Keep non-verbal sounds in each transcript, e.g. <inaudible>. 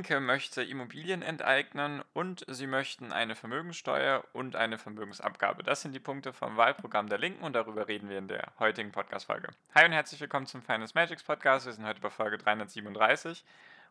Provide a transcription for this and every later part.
Linke möchte Immobilien enteignen und sie möchten eine Vermögenssteuer und eine Vermögensabgabe. Das sind die Punkte vom Wahlprogramm der Linken und darüber reden wir in der heutigen Podcast-Folge. Hi und herzlich willkommen zum Finance Magics Podcast. Wir sind heute bei Folge 337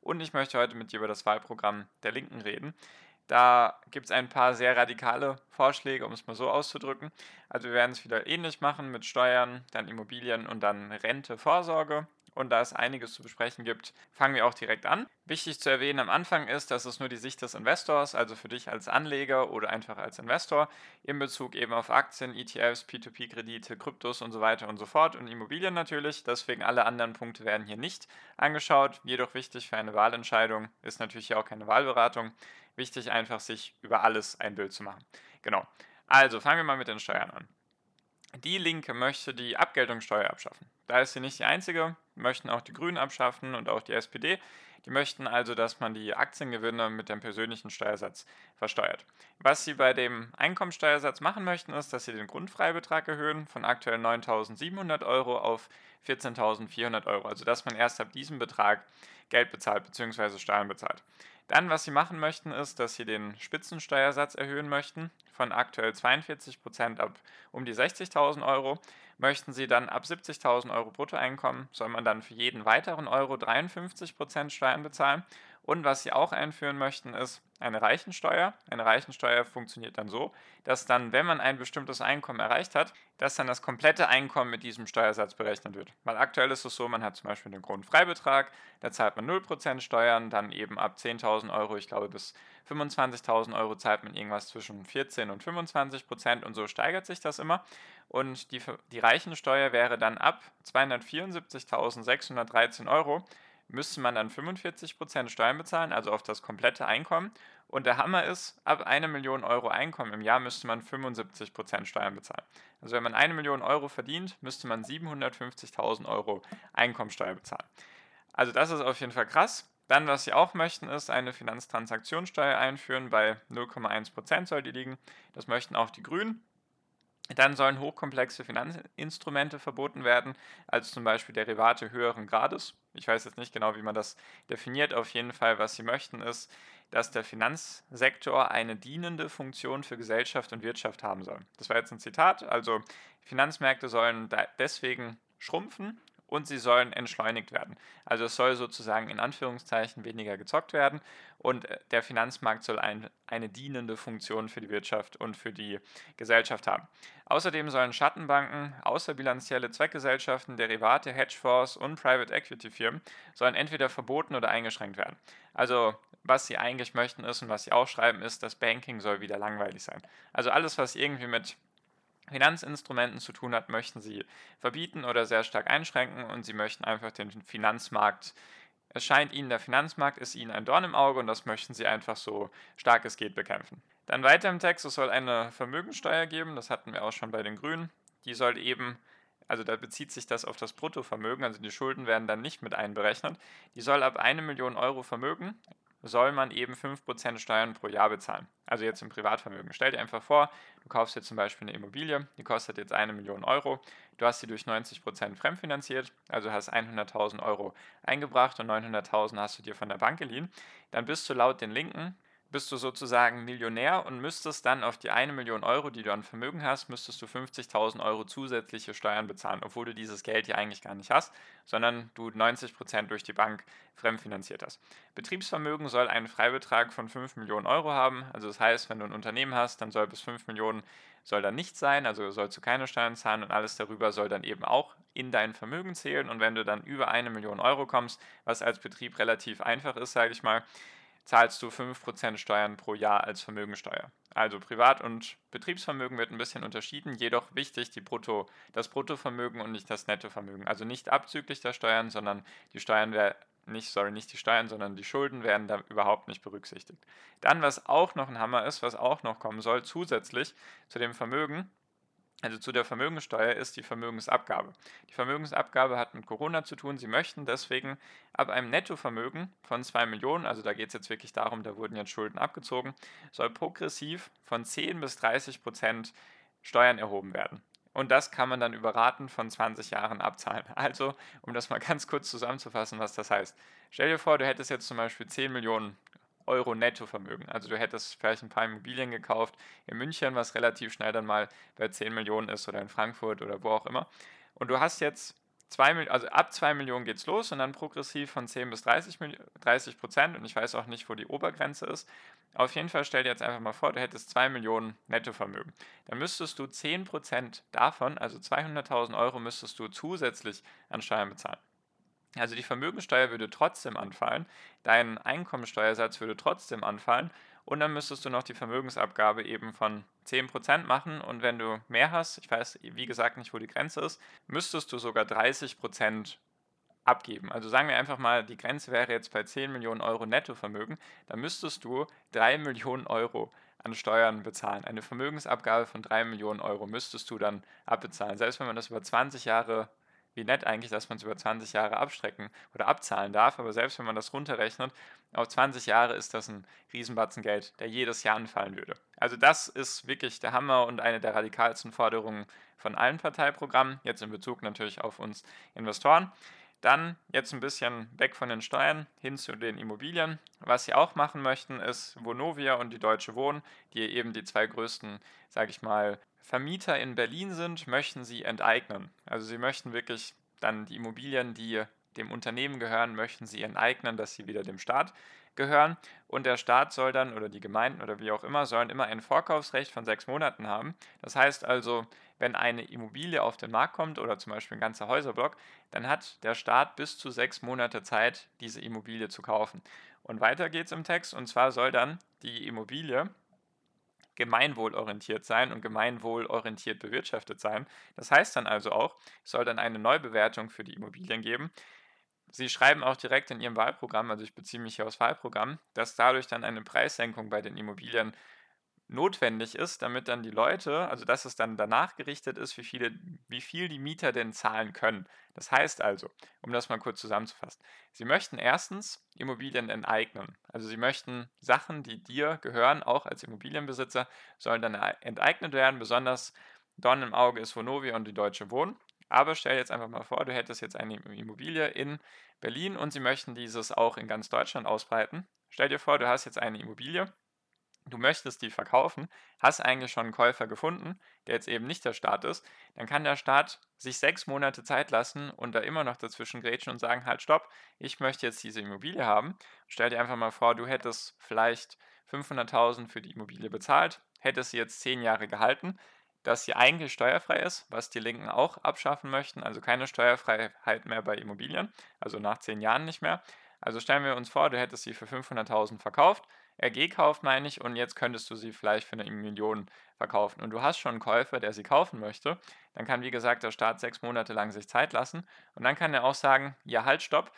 und ich möchte heute mit dir über das Wahlprogramm der Linken reden. Da gibt es ein paar sehr radikale Vorschläge, um es mal so auszudrücken. Also wir werden es wieder ähnlich machen mit Steuern, dann Immobilien und dann Rente, Vorsorge und da es einiges zu besprechen gibt, fangen wir auch direkt an. Wichtig zu erwähnen am Anfang ist, dass es nur die Sicht des Investors, also für dich als Anleger oder einfach als Investor, in Bezug eben auf Aktien, ETFs, P2P-Kredite, Kryptos und so weiter und so fort und Immobilien natürlich. Deswegen alle anderen Punkte werden hier nicht angeschaut. Jedoch wichtig für eine Wahlentscheidung ist natürlich hier auch keine Wahlberatung. Wichtig einfach, sich über alles ein Bild zu machen. Genau. Also fangen wir mal mit den Steuern an. Die Linke möchte die Abgeltungssteuer abschaffen. Da ist sie nicht die einzige, möchten auch die Grünen abschaffen und auch die SPD. Die möchten also, dass man die Aktiengewinne mit dem persönlichen Steuersatz versteuert. Was sie bei dem Einkommensteuersatz machen möchten, ist, dass sie den Grundfreibetrag erhöhen von aktuell 9.700 Euro auf 14.400 Euro. Also dass man erst ab diesem Betrag Geld bezahlt bzw. Steuern bezahlt. Dann, was sie machen möchten, ist, dass sie den Spitzensteuersatz erhöhen möchten von aktuell 42% ab um die 60.000 Euro. Möchten sie dann ab 70.000 Euro Bruttoeinkommen, soll man dann für jeden weiteren Euro 53% Steuern bezahlen. Und was sie auch einführen möchten, ist eine Reichensteuer. Eine Reichensteuer funktioniert dann so, dass dann, wenn man ein bestimmtes Einkommen erreicht hat, dass dann das komplette Einkommen mit diesem Steuersatz berechnet wird. Weil aktuell ist es so, man hat zum Beispiel den Grundfreibetrag, da zahlt man 0% Steuern, dann eben ab 10.000 Euro, ich glaube bis 25.000 Euro zahlt man irgendwas zwischen 14 und 25 Prozent und so steigert sich das immer. Und die, die Reichensteuer wäre dann ab 274.613 Euro müsste man dann 45% Steuern bezahlen, also auf das komplette Einkommen. Und der Hammer ist, ab 1 Million Euro Einkommen im Jahr müsste man 75% Steuern bezahlen. Also wenn man 1 Million Euro verdient, müsste man 750.000 Euro Einkommensteuer bezahlen. Also das ist auf jeden Fall krass. Dann, was sie auch möchten, ist eine Finanztransaktionssteuer einführen. Bei 0,1% soll die liegen. Das möchten auch die Grünen. Dann sollen hochkomplexe Finanzinstrumente verboten werden, als zum Beispiel Derivate höheren Grades. Ich weiß jetzt nicht genau, wie man das definiert. Auf jeden Fall, was sie möchten, ist, dass der Finanzsektor eine dienende Funktion für Gesellschaft und Wirtschaft haben soll. Das war jetzt ein Zitat. Also Finanzmärkte sollen deswegen schrumpfen, und sie sollen entschleunigt werden. Also es soll sozusagen in Anführungszeichen weniger gezockt werden und äh, der Finanzmarkt soll ein, eine dienende Funktion für die Wirtschaft und für die Gesellschaft haben. Außerdem sollen Schattenbanken, außerbilanzielle Zweckgesellschaften, Derivate, Hedgefonds und Private Equity Firmen sollen entweder verboten oder eingeschränkt werden. Also was sie eigentlich möchten ist und was sie auch schreiben ist, das Banking soll wieder langweilig sein. Also alles, was irgendwie mit Finanzinstrumenten zu tun hat, möchten sie verbieten oder sehr stark einschränken und sie möchten einfach den Finanzmarkt, es scheint ihnen, der Finanzmarkt ist ihnen ein Dorn im Auge und das möchten sie einfach so stark es geht bekämpfen. Dann weiter im Text, es soll eine Vermögensteuer geben, das hatten wir auch schon bei den Grünen. Die soll eben, also da bezieht sich das auf das Bruttovermögen, also die Schulden werden dann nicht mit einberechnet. Die soll ab 1 Million Euro Vermögen soll man eben 5% Steuern pro Jahr bezahlen. Also jetzt im Privatvermögen. Stell dir einfach vor, du kaufst jetzt zum Beispiel eine Immobilie, die kostet jetzt eine Million Euro. Du hast sie durch 90% fremdfinanziert, also hast 100.000 Euro eingebracht und 900.000 hast du dir von der Bank geliehen. Dann bist du laut den Linken bist du sozusagen Millionär und müsstest dann auf die eine Million Euro, die du an Vermögen hast, müsstest du 50.000 Euro zusätzliche Steuern bezahlen, obwohl du dieses Geld ja eigentlich gar nicht hast, sondern du 90% durch die Bank fremdfinanziert hast. Betriebsvermögen soll einen Freibetrag von 5 Millionen Euro haben. Also das heißt, wenn du ein Unternehmen hast, dann soll bis 5 Millionen soll dann nicht sein, also sollst du keine Steuern zahlen und alles darüber soll dann eben auch in dein Vermögen zählen. Und wenn du dann über eine Million Euro kommst, was als Betrieb relativ einfach ist, sage ich mal, zahlst du 5% Steuern pro Jahr als Vermögensteuer. Also Privat- und Betriebsvermögen wird ein bisschen unterschieden, jedoch wichtig die Brutto, das Bruttovermögen und nicht das Nettovermögen. Also nicht abzüglich der Steuern, sondern die Steuern nicht, sorry, nicht die Steuern, sondern die Schulden werden da überhaupt nicht berücksichtigt. Dann, was auch noch ein Hammer ist, was auch noch kommen soll, zusätzlich zu dem Vermögen, also zu der Vermögenssteuer ist die Vermögensabgabe. Die Vermögensabgabe hat mit Corona zu tun. Sie möchten deswegen ab einem Nettovermögen von 2 Millionen, also da geht es jetzt wirklich darum, da wurden jetzt Schulden abgezogen, soll progressiv von 10 bis 30 Prozent Steuern erhoben werden. Und das kann man dann über Raten von 20 Jahren abzahlen. <laughs> Also, um das mal ganz kurz zusammenzufassen, was das heißt. Stell dir vor, du hättest jetzt zum Beispiel 10 Millionen Euro Nettovermögen. Also du hättest vielleicht ein paar Immobilien gekauft in München, was relativ schnell dann mal bei 10 Millionen ist oder in Frankfurt oder wo auch immer. Und du hast jetzt zwei, also ab 2 Millionen geht es los und dann progressiv von 10 bis 30, 30 Prozent und ich weiß auch nicht, wo die Obergrenze ist. Auf jeden Fall stell dir jetzt einfach mal vor, du hättest 2 Millionen Nettovermögen. Dann müsstest du 10 Prozent davon, also 200.000 Euro, müsstest du zusätzlich an Steuern bezahlen. Also die Vermögensteuer würde trotzdem anfallen, dein Einkommensteuersatz würde trotzdem anfallen und dann müsstest du noch die Vermögensabgabe eben von 10% machen und wenn du mehr hast, ich weiß wie gesagt nicht, wo die Grenze ist, müsstest du sogar 30% abgeben. Also sagen wir einfach mal, die Grenze wäre jetzt bei 10 Millionen Euro Nettovermögen, dann müsstest du 3 Millionen Euro an Steuern bezahlen. Eine Vermögensabgabe von 3 Millionen Euro müsstest du dann abbezahlen. Selbst wenn man das über 20 Jahre wie nett eigentlich, dass man es über 20 Jahre abstrecken oder abzahlen darf, aber selbst wenn man das runterrechnet, auf 20 Jahre ist das ein Riesenbatzen Geld, der jedes Jahr anfallen würde. Also das ist wirklich der Hammer und eine der radikalsten Forderungen von allen Parteiprogrammen, jetzt in Bezug natürlich auf uns Investoren. Dann jetzt ein bisschen weg von den Steuern hin zu den Immobilien. Was sie auch machen möchten, ist Vonovia und die Deutsche Wohnen, die eben die zwei größten, sage ich mal, Vermieter in Berlin sind, möchten sie enteignen. Also sie möchten wirklich dann die Immobilien, die dem Unternehmen gehören, möchten sie enteignen, dass sie wieder dem Staat gehören. Und der Staat soll dann, oder die Gemeinden oder wie auch immer, sollen immer ein Vorkaufsrecht von sechs Monaten haben. Das heißt also, wenn eine Immobilie auf den Markt kommt oder zum Beispiel ein ganzer Häuserblock, dann hat der Staat bis zu sechs Monate Zeit, diese Immobilie zu kaufen. Und weiter geht es im Text, und zwar soll dann die Immobilie gemeinwohlorientiert sein und gemeinwohlorientiert bewirtschaftet sein. Das heißt dann also auch, es soll dann eine Neubewertung für die Immobilien geben. Sie schreiben auch direkt in Ihrem Wahlprogramm, also ich beziehe mich hier aufs Wahlprogramm, dass dadurch dann eine Preissenkung bei den Immobilien notwendig ist, damit dann die Leute, also dass es dann danach gerichtet ist, wie, viele, wie viel die Mieter denn zahlen können. Das heißt also, um das mal kurz zusammenzufassen, sie möchten erstens Immobilien enteignen. Also sie möchten Sachen, die dir gehören, auch als Immobilienbesitzer, sollen dann enteignet werden. Besonders Dorn im Auge ist Vonovia und die Deutsche Wohnen. Aber stell jetzt einfach mal vor, du hättest jetzt eine Immobilie in Berlin und sie möchten dieses auch in ganz Deutschland ausbreiten. Stell dir vor, du hast jetzt eine Immobilie du möchtest die verkaufen, hast eigentlich schon einen Käufer gefunden, der jetzt eben nicht der Staat ist, dann kann der Staat sich sechs Monate Zeit lassen und da immer noch dazwischen grätschen und sagen, halt stopp, ich möchte jetzt diese Immobilie haben. Stell dir einfach mal vor, du hättest vielleicht 500.000 für die Immobilie bezahlt, hättest sie jetzt zehn Jahre gehalten, dass sie eigentlich steuerfrei ist, was die Linken auch abschaffen möchten, also keine Steuerfreiheit mehr bei Immobilien, also nach zehn Jahren nicht mehr. Also stellen wir uns vor, du hättest sie für 500.000 verkauft, RG kauft, meine ich, und jetzt könntest du sie vielleicht für eine Million verkaufen. Und du hast schon einen Käufer, der sie kaufen möchte. Dann kann, wie gesagt, der Staat sechs Monate lang sich Zeit lassen. Und dann kann er auch sagen, ja, halt, stopp.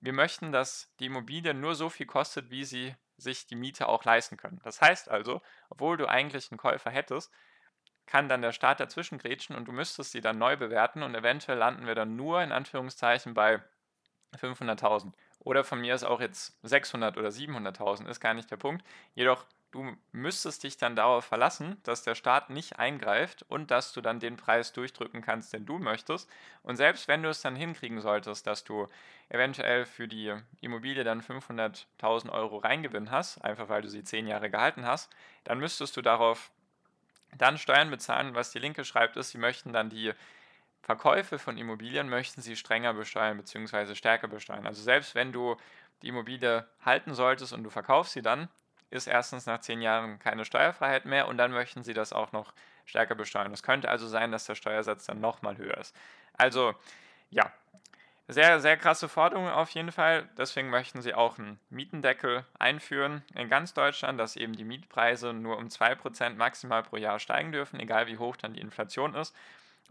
Wir möchten, dass die Immobilie nur so viel kostet, wie sie sich die Miete auch leisten können. Das heißt also, obwohl du eigentlich einen Käufer hättest, kann dann der Staat dazwischen grätschen und du müsstest sie dann neu bewerten und eventuell landen wir dann nur in Anführungszeichen bei 500.000. Oder von mir ist auch jetzt 600 oder 700.000, ist gar nicht der Punkt. Jedoch, du müsstest dich dann darauf verlassen, dass der Staat nicht eingreift und dass du dann den Preis durchdrücken kannst, den du möchtest. Und selbst wenn du es dann hinkriegen solltest, dass du eventuell für die Immobilie dann 500.000 Euro Reingewinn hast, einfach weil du sie 10 Jahre gehalten hast, dann müsstest du darauf dann Steuern bezahlen. Was die Linke schreibt, ist, sie möchten dann die Verkäufe von Immobilien möchten sie strenger besteuern bzw. stärker besteuern. Also selbst wenn du die Immobilie halten solltest und du verkaufst sie dann, ist erstens nach zehn Jahren keine Steuerfreiheit mehr und dann möchten sie das auch noch stärker besteuern. Es könnte also sein, dass der Steuersatz dann nochmal höher ist. Also ja, sehr, sehr krasse Forderung auf jeden Fall. Deswegen möchten sie auch einen Mietendeckel einführen in ganz Deutschland, dass eben die Mietpreise nur um 2% maximal pro Jahr steigen dürfen, egal wie hoch dann die Inflation ist.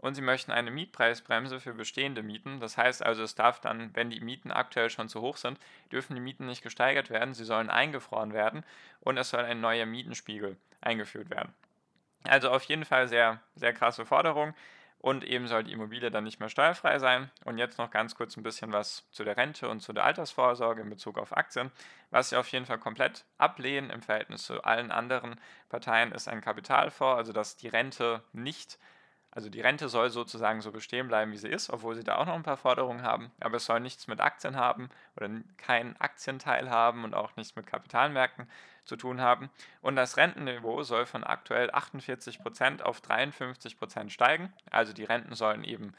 Und sie möchten eine Mietpreisbremse für bestehende Mieten. Das heißt also, es darf dann, wenn die Mieten aktuell schon zu hoch sind, dürfen die Mieten nicht gesteigert werden, sie sollen eingefroren werden und es soll ein neuer Mietenspiegel eingeführt werden. Also auf jeden Fall sehr, sehr krasse Forderung und eben soll die Immobilie dann nicht mehr steuerfrei sein. Und jetzt noch ganz kurz ein bisschen was zu der Rente und zu der Altersvorsorge in Bezug auf Aktien. Was sie auf jeden Fall komplett ablehnen im Verhältnis zu allen anderen Parteien ist ein Kapitalfonds, also dass die Rente nicht also die Rente soll sozusagen so bestehen bleiben, wie sie ist, obwohl sie da auch noch ein paar Forderungen haben. Aber es soll nichts mit Aktien haben oder keinen Aktienteil haben und auch nichts mit Kapitalmärkten zu tun haben. Und das Rentenniveau soll von aktuell 48% auf 53% steigen. Also die Renten sollen eben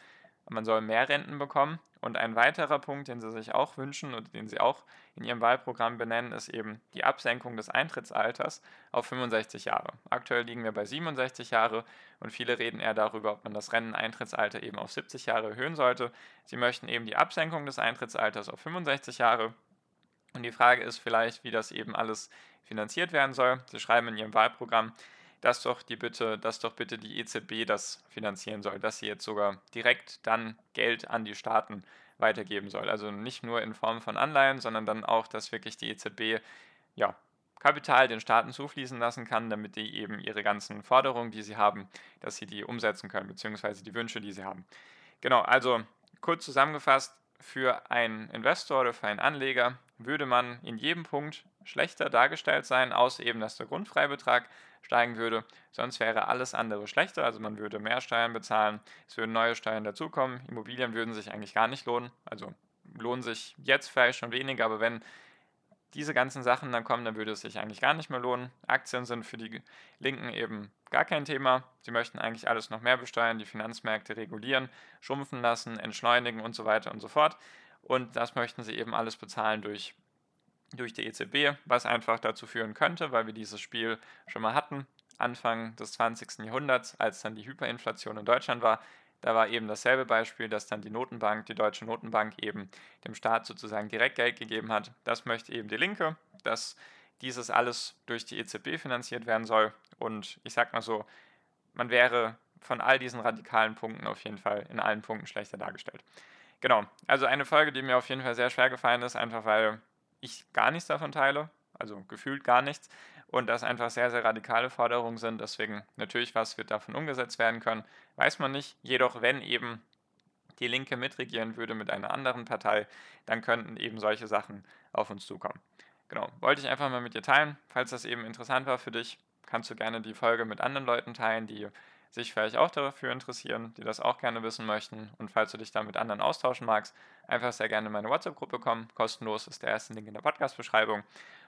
man soll mehr Renten bekommen. Und ein weiterer Punkt, den sie sich auch wünschen und den sie auch in ihrem Wahlprogramm benennen, ist eben die Absenkung des Eintrittsalters auf 65 Jahre. Aktuell liegen wir bei 67 Jahre und viele reden eher darüber, ob man das Renteneintrittsalter eben auf 70 Jahre erhöhen sollte. Sie möchten eben die Absenkung des Eintrittsalters auf 65 Jahre. Und die Frage ist vielleicht, wie das eben alles finanziert werden soll. Sie schreiben in ihrem Wahlprogramm, dass doch die bitte, dass doch bitte die EZB das finanzieren soll, dass sie jetzt sogar direkt dann Geld an die Staaten weitergeben soll. Also nicht nur in Form von Anleihen, sondern dann auch, dass wirklich die EZB ja, Kapital den Staaten zufließen lassen kann, damit die eben ihre ganzen Forderungen, die sie haben, dass sie die umsetzen können, beziehungsweise die Wünsche, die sie haben. Genau, also kurz zusammengefasst, für einen Investor oder für einen Anleger würde man in jedem Punkt schlechter dargestellt sein, außer eben, dass der Grundfreibetrag steigen würde. Sonst wäre alles andere schlechter, also man würde mehr Steuern bezahlen, es würden neue Steuern dazukommen, Immobilien würden sich eigentlich gar nicht lohnen, also lohnen sich jetzt vielleicht schon weniger, aber wenn diese ganzen Sachen dann kommen, dann würde es sich eigentlich gar nicht mehr lohnen. Aktien sind für die Linken eben gar kein Thema. Sie möchten eigentlich alles noch mehr besteuern, die Finanzmärkte regulieren, schrumpfen lassen, entschleunigen und so weiter und so fort. Und das möchten sie eben alles bezahlen durch, durch die EZB, was einfach dazu führen könnte, weil wir dieses Spiel schon mal hatten, Anfang des 20. Jahrhunderts, als dann die Hyperinflation in Deutschland war, da war eben dasselbe Beispiel, dass dann die Notenbank, die deutsche Notenbank eben dem Staat sozusagen direkt Geld gegeben hat. Das möchte eben die Linke, dass dieses alles durch die EZB finanziert werden soll. Und ich sag mal so, man wäre von all diesen radikalen Punkten auf jeden Fall in allen Punkten schlechter dargestellt. Genau, also eine Folge, die mir auf jeden Fall sehr schwer gefallen ist, einfach weil ich gar nichts davon teile, also gefühlt gar nichts und das einfach sehr, sehr radikale Forderungen sind. Deswegen natürlich, was wird davon umgesetzt werden können, weiß man nicht. Jedoch, wenn eben die Linke mitregieren würde mit einer anderen Partei, dann könnten eben solche Sachen auf uns zukommen. Genau, wollte ich einfach mal mit dir teilen. Falls das eben interessant war für dich, kannst du gerne die Folge mit anderen Leuten teilen, die sich vielleicht auch dafür interessieren, die das auch gerne wissen möchten. Und falls du dich da mit anderen austauschen magst, einfach sehr gerne in meine WhatsApp-Gruppe kommen. Kostenlos ist der erste Link in der Podcast-Beschreibung.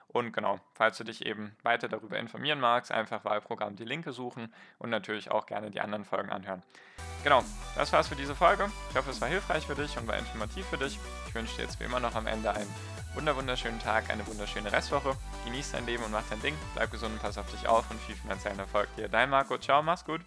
Und genau, falls du dich eben weiter darüber informieren magst, einfach Wahlprogramm die Linke suchen und natürlich auch gerne die anderen Folgen anhören. Genau, das war's für diese Folge. Ich hoffe, es war hilfreich für dich und war informativ für dich. Ich wünsche dir jetzt wie immer noch am Ende einen wunderschönen Tag, eine wunderschöne Restwoche. Genieß dein Leben und mach dein Ding. Bleib gesund und pass auf dich auf und viel finanziellen Erfolg dir. Dein Marco, ciao, mach's gut.